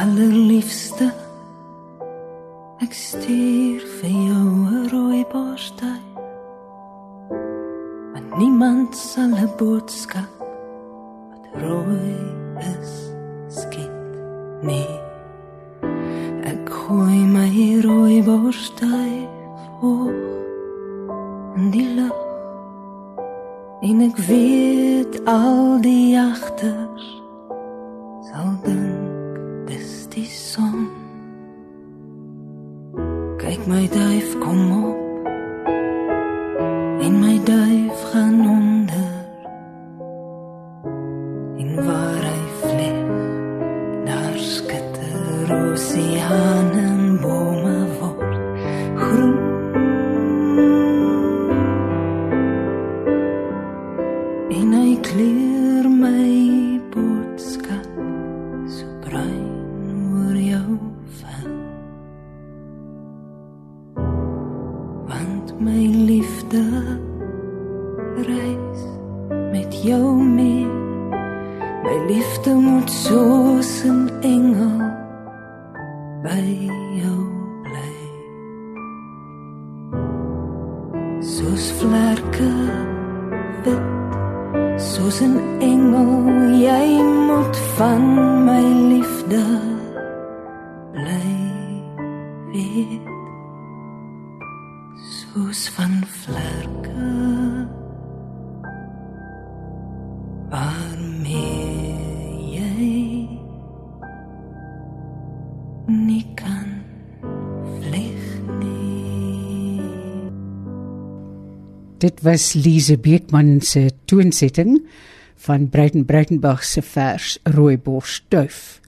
allerliefste Ek stuur vir jou 'n rooi borstel. Maar niemand sal 'n boodskap wat rooi is skiet nie. Ek gooi my rooi borstel hoog in die lug. En ek weet al die jagters sal dis die son. Kyk my duif kom op. waarmee jy nie kan vlieg nie Dit was Lise Beekman se toonsetting van Breiten Breitenberg se vers Rooibos duif.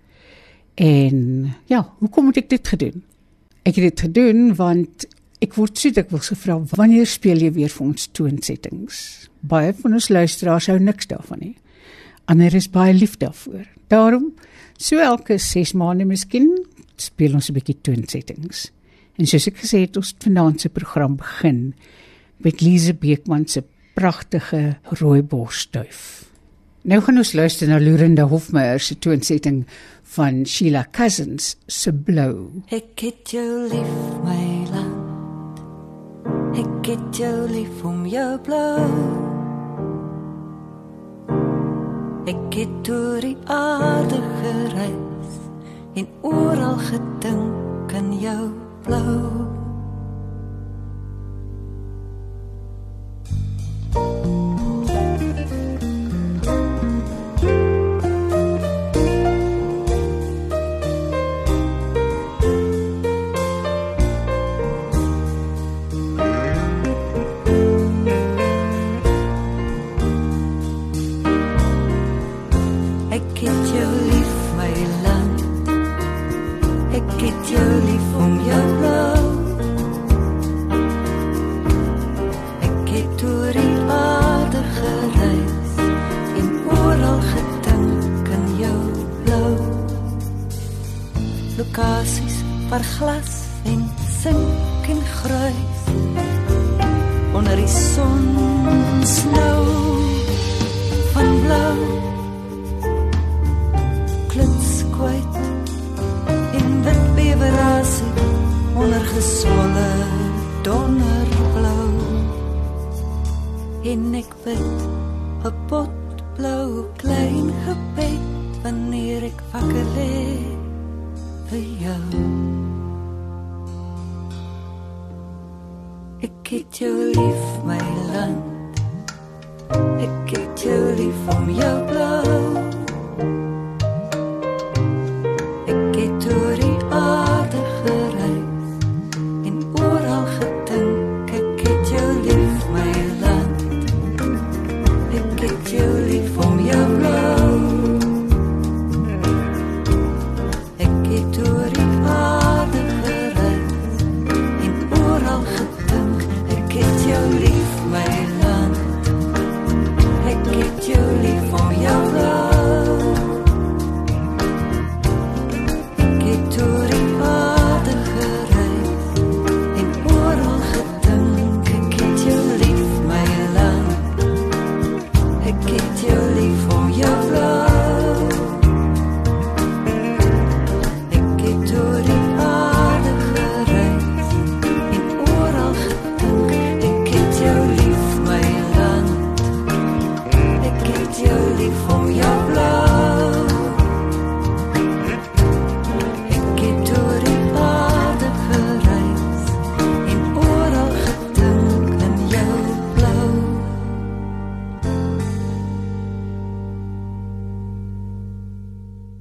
En ja, hoekom het ek dit gedoen? Ek het dit gedoen want ek word so dikwels gevra wanneer speel jy weer vir ons toonsettings? Baie van ons luisteraars hou niks daarvan nie. Ander is baie lief daarvoor. Daarom so elke 6 maande miskien speel ons 'n bietjie toonsettings. En soos ek gesê het, ons se program begin met Lise Beekman se pragtige rooibosduif. Nou gaan ons luister na Lurenda Hofmeyer se toonsetting van Sheila Cousins se Blou. Ek het jou lief my land Ek het jou lief om jou blou Ek het oor die aarde gereis En oral gedink aan jou blou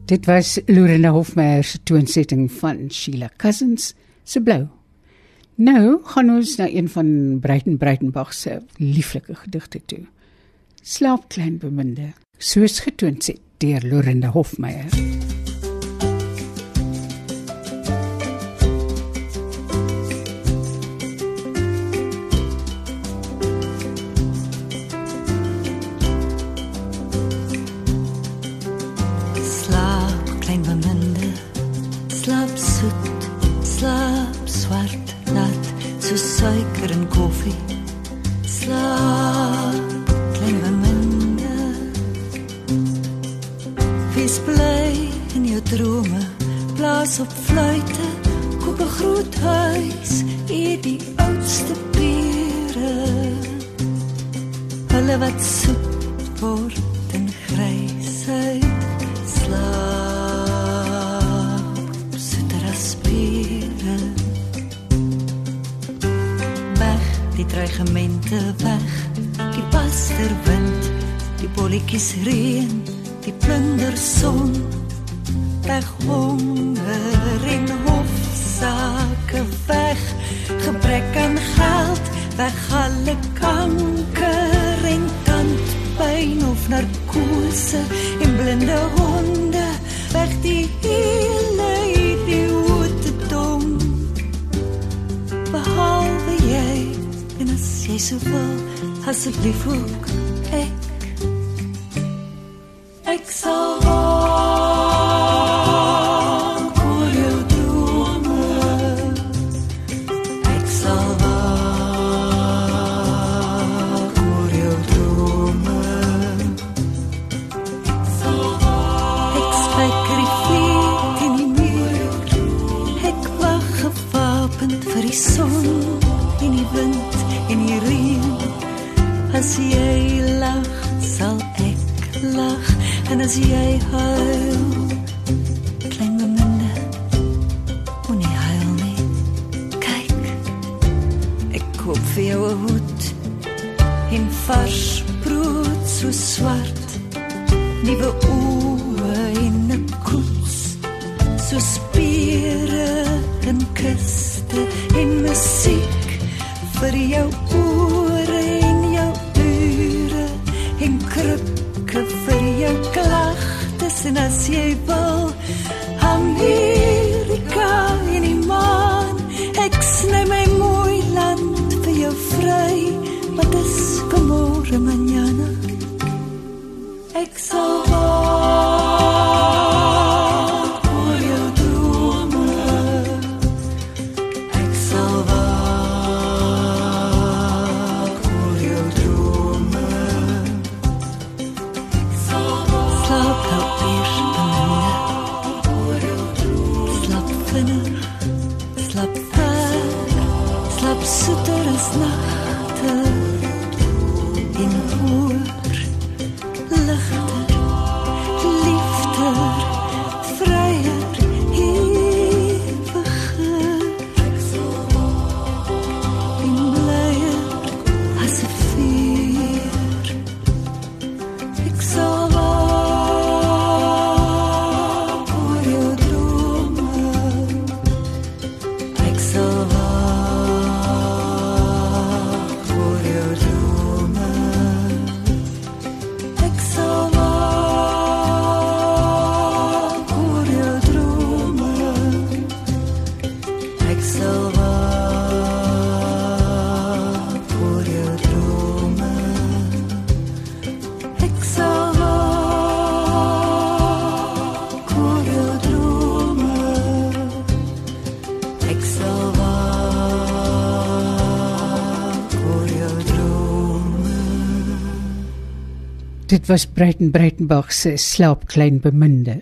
Dit was Lorena Hofmeyer se toonsetting van Sheila Cousins se Blou. Nou gaan ons na een van Breiten Breitenbach se lieflike gedigte toe. Slaap klein beminde, soos getoonset deur Lorena Hofmeyer. nasıl bir As jy lag, sal ek lag en as jy huil, klink my munde. Moenie huil nie. Kyk. Ek koop vir jou 'n hoed en vars brood so swart. Nuwe was Breiten Breitenberg se Slaap klein beminde,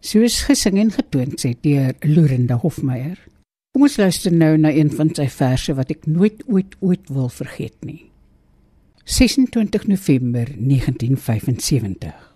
soos gesing en getoon sê deur Lorinda Hofmeyer. Kom ons luister nou na een van sy verse wat ek nooit ooit ooit wil vergeet nie. 26 November 1975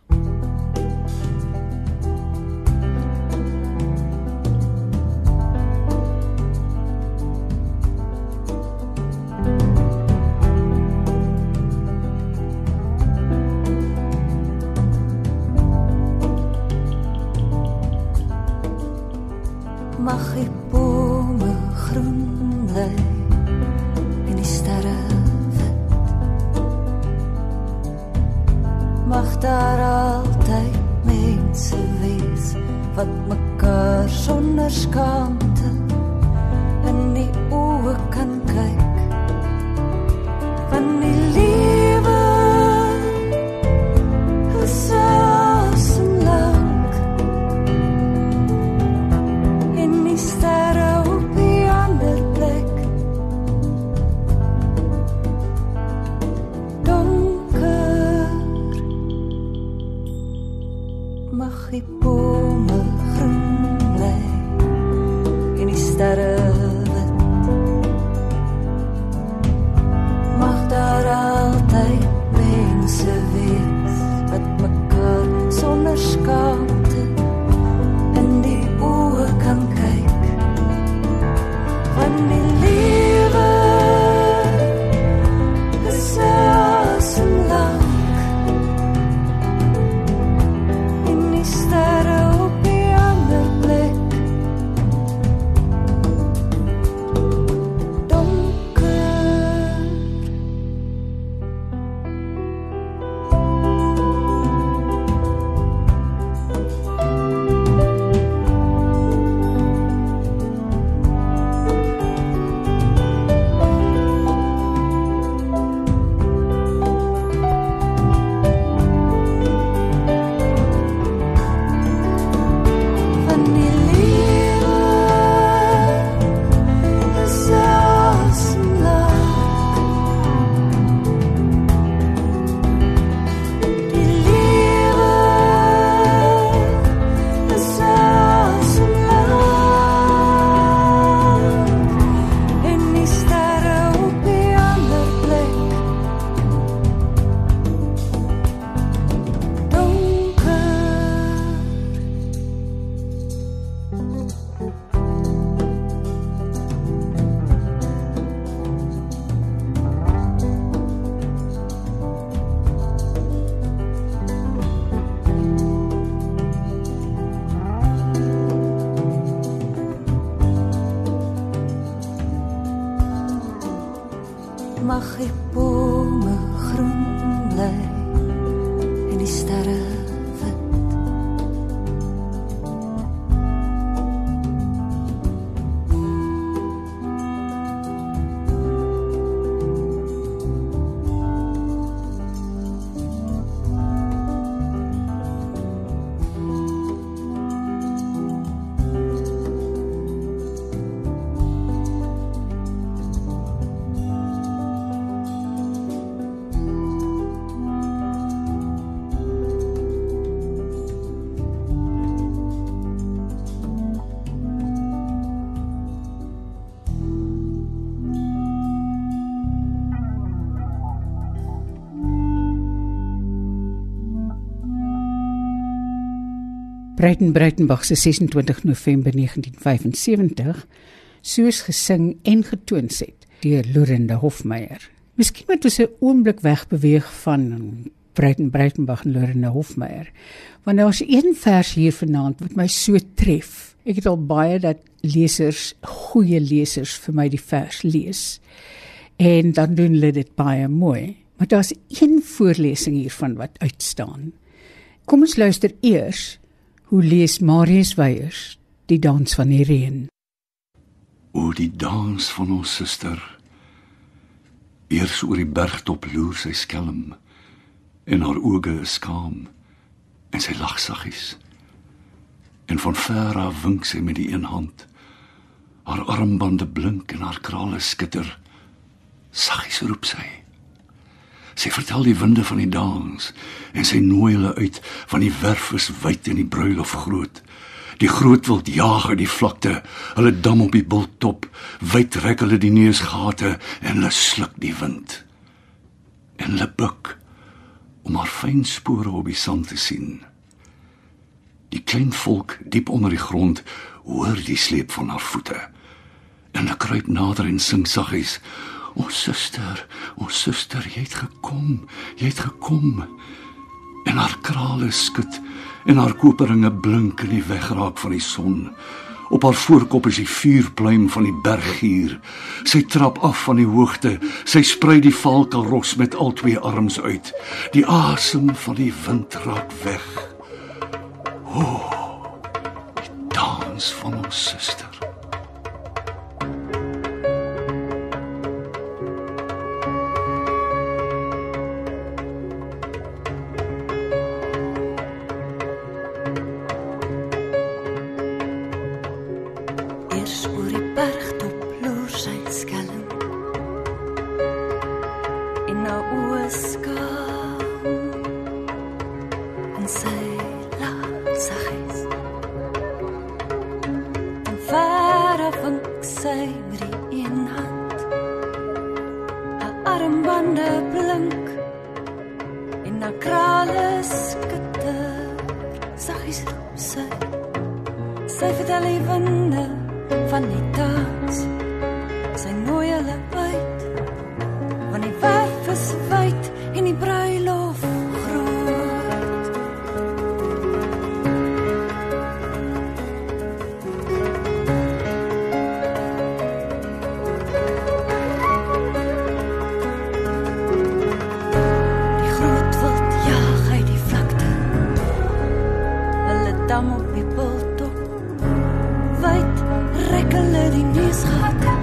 Breiten Breitenbach se 26 November 1975 soos gesing en getoon het deur Lorenda Hofmeyer. Miskien moet ons 'n oomblik wegbeweeg van Breiten Breitenbach en Lorenda Hofmeyer. Want daar is een vers hier vanaand wat my so tref. Ek het al baie dat lesers, goeie lesers vir my die vers lees. En dan doen hulle dit baie mooi. Maar daar's een voorlesing hiervan wat uitstaan. Kom ons luister eers hoe lees Marius Weyers die dans van die reën. O die dans van ons suster. Eers oor die bergtop loer sy skelm en haar oë is skaam en sy lag saggies. En van ver af wink sy met die een hand. Haar armbande blink en haar krale skitter. Saggies roep sy. Sy vertel die winde van die dans en sy nooi hulle uit van die werf is wyd en die bruilof groot. Die groot wild jaag uit die vlakte, hulle dam op die bulttop, wyd rek hulle die neusgate en hulle sluk die wind. En hulle buik om haar fyn spore op die sand te sien. Die klein volk diep onder die grond hoor die sleep van haar voete. En hulle kruip nader en sing saggies: "O suster, o suster, jy het gekom, jy het gekom." En haar krale skud en haar koperinge blink in die wegraak van die son. Op haar voorkop is die vuurpluim van die berggier. Sy trap af van die hoogte. Sy sprei die valkelros met al twee arms uit. Die asem van die wind raak weg. O, oh, die dans van ons suster. Nou oorskaam. En sy lag saggies. En ver af vink sy met die een hand. Haar armbande blink. En haar krale skitter. Saggies roep sy. Sy vertel die winde van die dans. Dam op die bultop wyd rek hulle die neusgate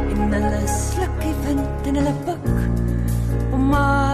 en hulle sluk die wind en hulle buk om maar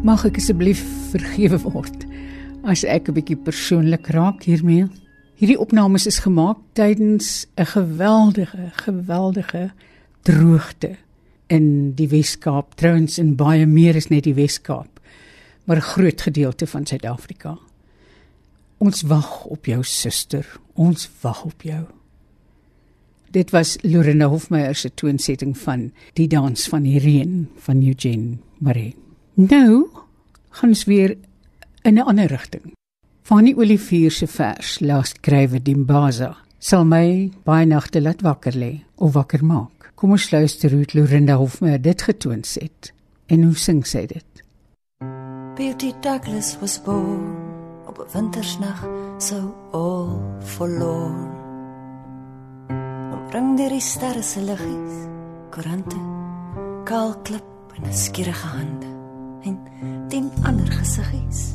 Mag ek asseblief vergewe word as ek 'n bietjie persoonlik raak hiermee? Hierdie opnames is gemaak tydens 'n geweldige, geweldige droogte in die Wes-Kaap, trouens in baie meer as net die Wes-Kaap, maar 'n groot gedeelte van Suid-Afrika. Ons wag op jou suster, ons wag op jou. Dit was Lorena Hofmeyer se toonsetting van Die dans van die reën van Eugene Maree. Nou gaan ons weer in 'n ander rigting. Fanny Olivier se vers Last skrywe Dimbaza sal my baie nagte laat wakker lê of wakker maak. Kom ons luister hoe Lorinda Hofmeyer dit getoon het en hoe sing sy dit? Beauty Douglas was born op 'n wintersnag so all forlorn. Ring deur die sterre se liggies, koerante, kaal klip en skierige hande en tien ander gesiggies.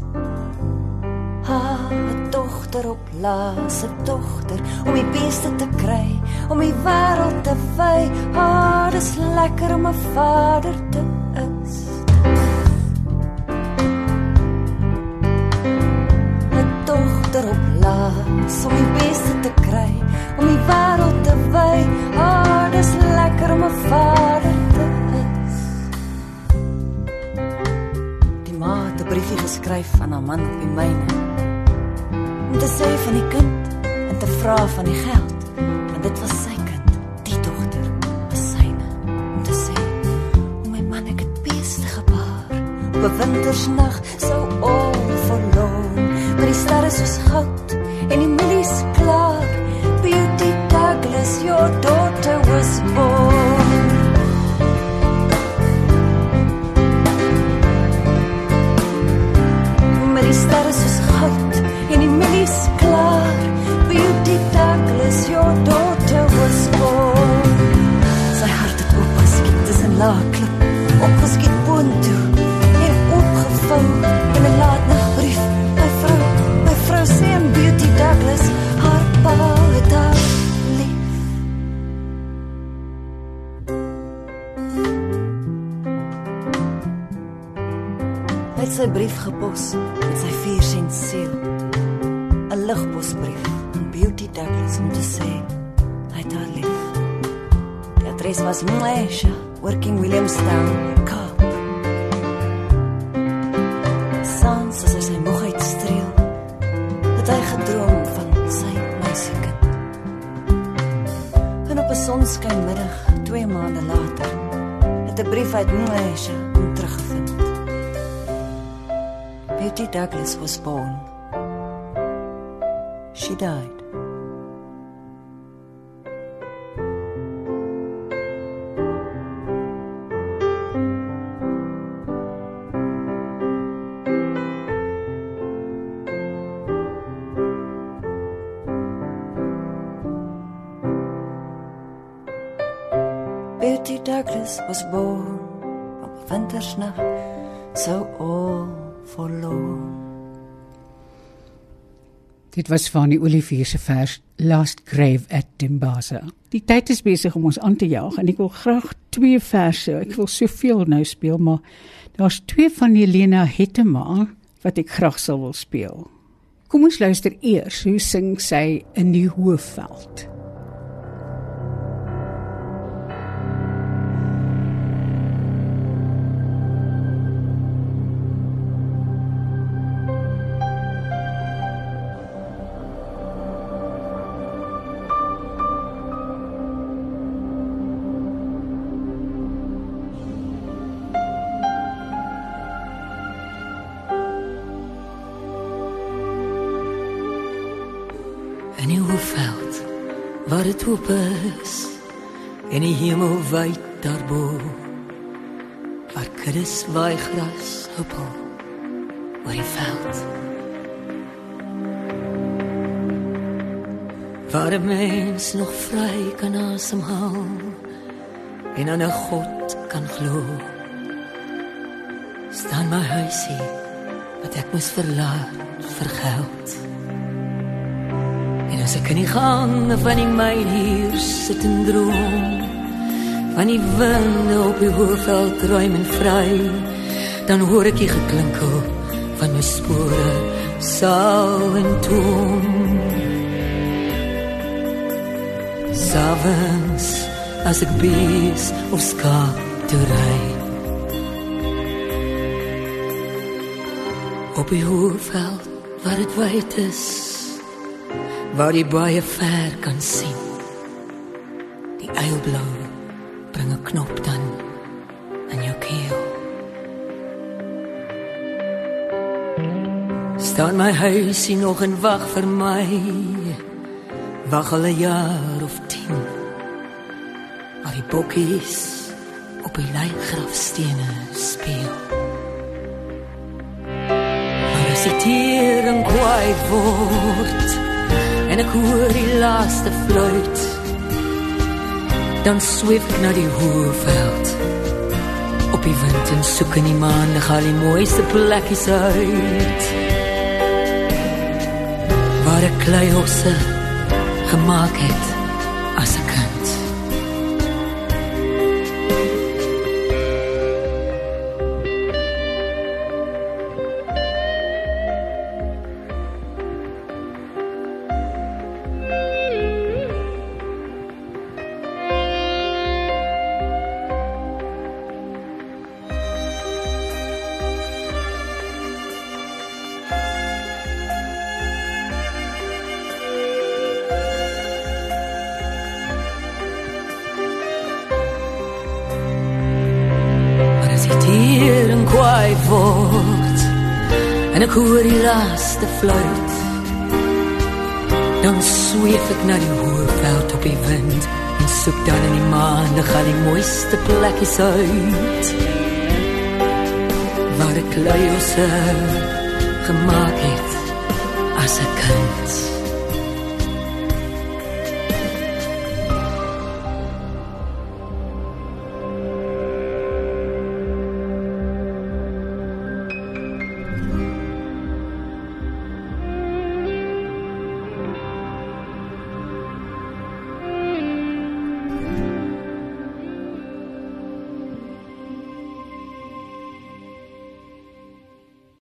Ha, 'n dogter op laas, 'n dogter om die beste te kry, om die wêreld te wy. Ha, dis lekker om 'n vader te is. 'n Dogter op laas, om die beste te kry, om die wêreld te wy. Ha, dis lekker om 'n vader 'n briefie geskryf aan haar man op die myne. Om te sê van die kind en te vra van die geld. Want dit was sy kind die dogter was syne. Om te sê o my man ek het beeste gebaar. Op 'n wintersnag so al verloon maar die sterre soos goud en die mielies klaar. Beauty douglas your daughter was born het sy brief gepos met sy 4 sent seël. 'n Ligposbrief aan Beauty Douglas om te sê hy het haar lief. Die adres was Mlesha, working Williamstown, Kaap. Beauty Douglas was born. She died. Beauty Douglas was born op 'n wintersnag, so all forlorn. Dit was van die Olivier se vers Last Grave at Dimbaza. Die tyd is besig om ons aan te jaag en ek wil graag twee verse. Ek wil soveel nou speel, maar daar's twee van Helena Hettema wat ek graag sal wil speel. Kom ons luister eers hoe sing sy in die Hoëveld. Waar dit oop is en die hemel wyd daarbo. Waar kuddes waai gras huppel oor die veld. Waar 'n mens nog vry kan asemhaal en aan 'n God kan glo. Staan my huisie wat ek moes verlaat vir geld as ek in die gange van die myn hier sit en droom van die winde op die hoofveld ruim en vry dan hoor ek die geklinkel van my spore saal en toon Savens as ek bees of skaap te ry Op die hoofveld waar dit wyd is waar jy baie ver kan sien. Die eilblou bring 'n knop dan in jou keel. Staan my huisie nog en wag vir my. Wag al 'n jaar of 10. Maar die bokkies op die lijkgrafstene speel. Maar as die tering kwaai word en ek hoor die laaste fluit. Dan sweef ek na die hoëveld. Op die wind en soek in die maan Lig al die mooiste plekkies uit. Waar ek kleihosse gemaakt het word. En ek hoor die laaste fluit. Dan sweef ek na die hoë veld op die wind En soek dan in die maan Al die mooiste plekjes uit. Waar ek luiose gemaakt het As ek kind